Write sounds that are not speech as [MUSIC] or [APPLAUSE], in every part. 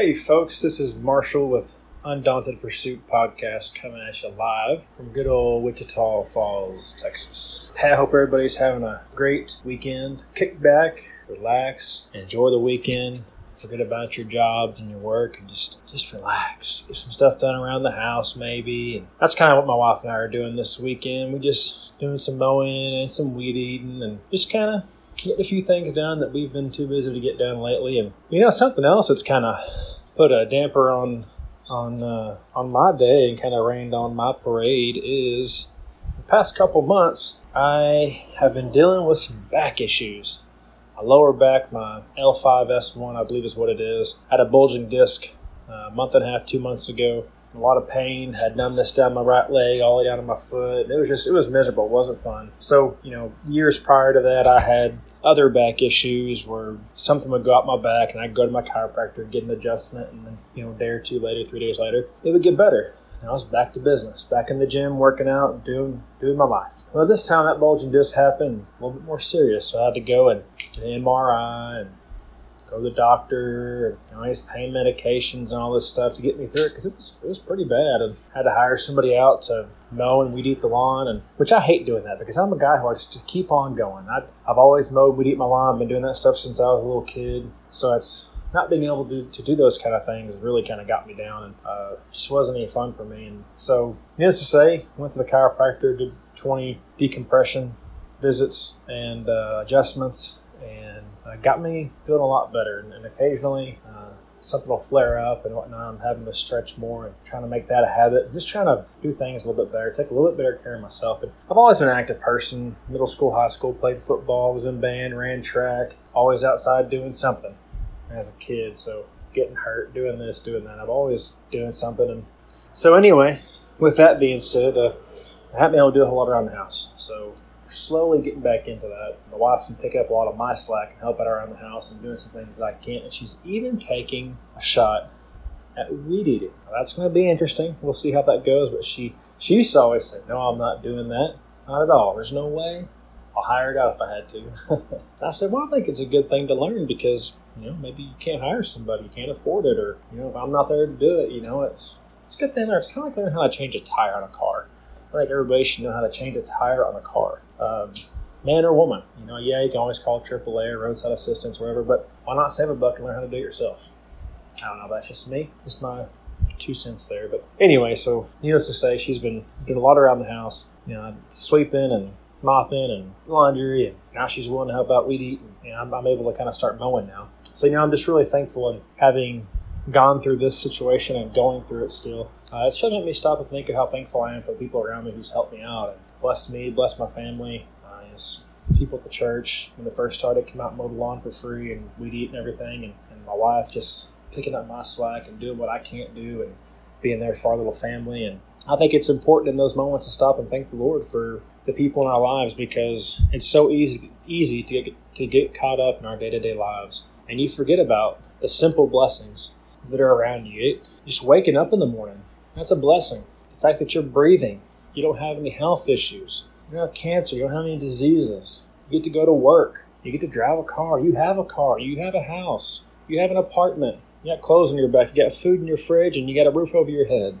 Hey, folks, this is Marshall with Undaunted Pursuit podcast coming at you live from good old Wichita Falls, Texas. Hey, I hope everybody's having a great weekend. Kick back, relax, enjoy the weekend. Forget about your jobs and your work and just just relax. Get some stuff done around the house, maybe. And that's kind of what my wife and I are doing this weekend. We just doing some mowing and some weed eating and just kind of getting a few things done that we've been too busy to get done lately. And you know, something else that's kind of put a damper on on uh, on my day and kind of rained on my parade is the past couple months I have been dealing with some back issues. My lower back, my L5S1, I believe is what it is, had a bulging disc a month and a half, two months ago. It's a lot of pain. Had numbness down my right leg, all the way down to my foot. It was just, it was miserable. It wasn't fun. So, you know, years prior to that, I had other back issues where something would go out my back and I'd go to my chiropractor, get an adjustment, and then, you know, a day or two later, three days later, it would get better. And I was back to business, back in the gym, working out, doing doing my life. Well, this time that bulging disc happened a little bit more serious, so I had to go and an MRI and go to the doctor, And, you know, his pain medications and all this stuff to get me through it because it was, it was pretty bad. And had to hire somebody out to mow and weed eat the lawn, and which I hate doing that because I'm a guy who likes to keep on going. I, I've always mowed, weed eat my lawn, I've been doing that stuff since I was a little kid. So it's not being able to, to do those kind of things really kind of got me down and uh, just wasn't any fun for me. And so, needless to say, went to the chiropractor, did 20 decompression visits and uh, adjustments, uh, got me feeling a lot better. And, and occasionally, uh, something will flare up and whatnot. I'm having to stretch more and trying to make that a habit. Just trying to do things a little bit better, take a little bit better care of myself. And I've always been an active person. Middle school, high school, played football, was in band, ran track, always outside doing something as a kid. So getting hurt, doing this, doing that. I'm always doing something. And so anyway, with that being said, uh, I haven't been able to do a whole lot around the house. So slowly getting back into that. My wife can pick up a lot of my slack and help out around the house and doing some things that I can't. And she's even taking a shot at weed eating. Now, that's going to be interesting. We'll see how that goes. But she she used to always say, "No, I'm not doing that. Not at all. There's no way. I'll hire it out if I had to." [LAUGHS] I said, "Well, I think it's a good thing to learn because you know maybe you can't hire somebody, you can't afford it, or you know if I'm not there to do it, you know it's it's a good thing. There, it's kind of like learning how to change a tire on a car." I think everybody should know how to change a tire on a car. Um, man or woman. You know, yeah, you can always call AAA or roadside assistance, whatever, but why not save a buck and learn how to do it yourself? I don't know, that's just me. Just my two cents there. But anyway, so needless to say, she's been doing a lot around the house, you know, sweeping and mopping and laundry, and now she's willing to help out weed eat. And I'm, I'm able to kind of start mowing now. So, you know, I'm just really thankful and having gone through this situation and going through it still. Uh, it's to make me stop and think of how thankful I am for the people around me who's helped me out and blessed me, blessed my family. Uh, people at the church when they first started come out and mow the lawn for free and weed eat and everything, and, and my wife just picking up my slack and doing what I can't do and being there for our little family. And I think it's important in those moments to stop and thank the Lord for the people in our lives because it's so easy easy to get to get caught up in our day to day lives, and you forget about the simple blessings that are around you. Just waking up in the morning, that's a blessing. The fact that you're breathing, you don't have any health issues, you don't have cancer, you don't have any diseases. You get to go to work, you get to drive a car, you have a car, you have a house, you have an apartment, you got clothes on your back, you got food in your fridge, and you got a roof over your head.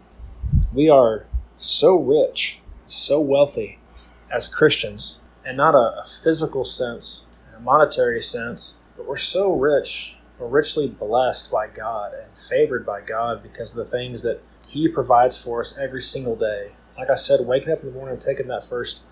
We are so rich, so wealthy as Christians, and not a, a physical sense, a monetary sense, but we're so rich we're richly blessed by God and favored by God because of the things that He provides for us every single day. Like I said, waking up in the morning and taking that first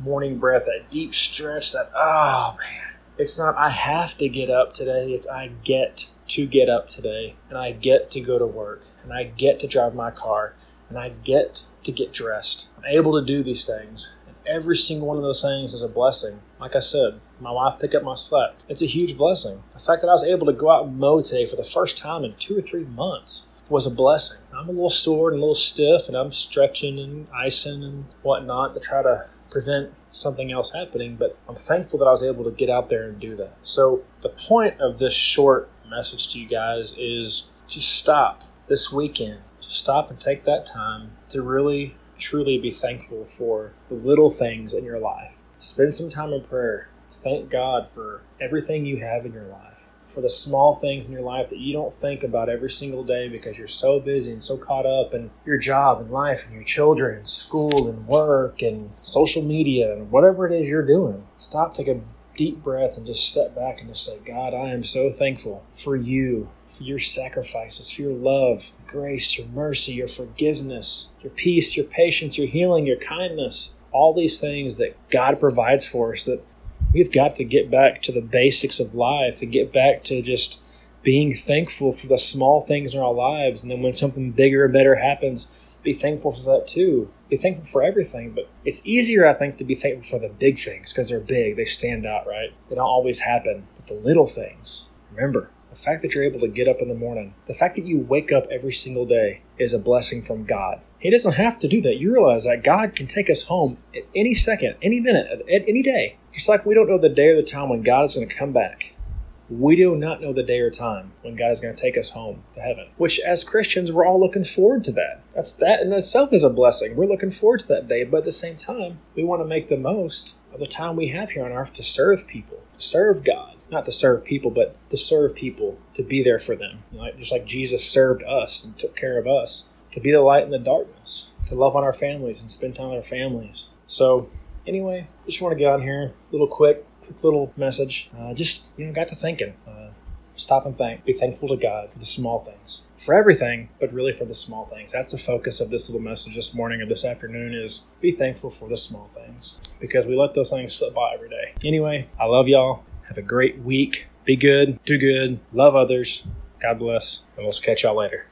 morning breath, that deep stretch, that, oh man, it's not I have to get up today, it's I get to get up today, and I get to go to work, and I get to drive my car, and I get to get dressed. I'm able to do these things. And every single one of those things is a blessing. Like I said, my wife picked up my slack. It's a huge blessing. The fact that I was able to go out and mow today for the first time in two or three months was a blessing. I'm a little sore and a little stiff, and I'm stretching and icing and whatnot to try to prevent something else happening, but I'm thankful that I was able to get out there and do that. So, the point of this short message to you guys is just stop this weekend. Just stop and take that time to really, truly be thankful for the little things in your life. Spend some time in prayer thank God for everything you have in your life. for the small things in your life that you don't think about every single day because you're so busy and so caught up in your job and life and your children and school and work and social media and whatever it is you're doing. Stop, take a deep breath, and just step back and just say, God, I am so thankful for you. For your sacrifices, for your love, grace, your mercy, your forgiveness, your peace, your patience, your healing, your kindness, all these things that God provides for us that we've got to get back to the basics of life and get back to just being thankful for the small things in our lives. And then when something bigger and better happens, be thankful for that too. Be thankful for everything, but it's easier, I think, to be thankful for the big things because they're big, they stand out, right? They don't always happen. But the little things, remember, the fact that you're able to get up in the morning, the fact that you wake up every single day is a blessing from God. He doesn't have to do that. You realize that God can take us home at any second, any minute, at any day. Just like we don't know the day or the time when God is going to come back. We do not know the day or time when God is going to take us home to heaven. Which, as Christians, we're all looking forward to that. That's that in itself is a blessing. We're looking forward to that day, but at the same time, we want to make the most of the time we have here on earth to serve people, to serve God not to serve people, but to serve people, to be there for them. Like, just like Jesus served us and took care of us, to be the light in the darkness, to love on our families and spend time with our families. So, anyway, just want to get on here, a little quick, quick little message. Uh, just, you know, got to thinking. Uh, stop and thank. Be thankful to God for the small things, for everything, but really for the small things. That's the focus of this little message this morning or this afternoon is be thankful for the small things because we let those things slip by every day. Anyway, I love y'all. Have a great week. Be good, do good, love others. God bless, and we'll catch y'all later.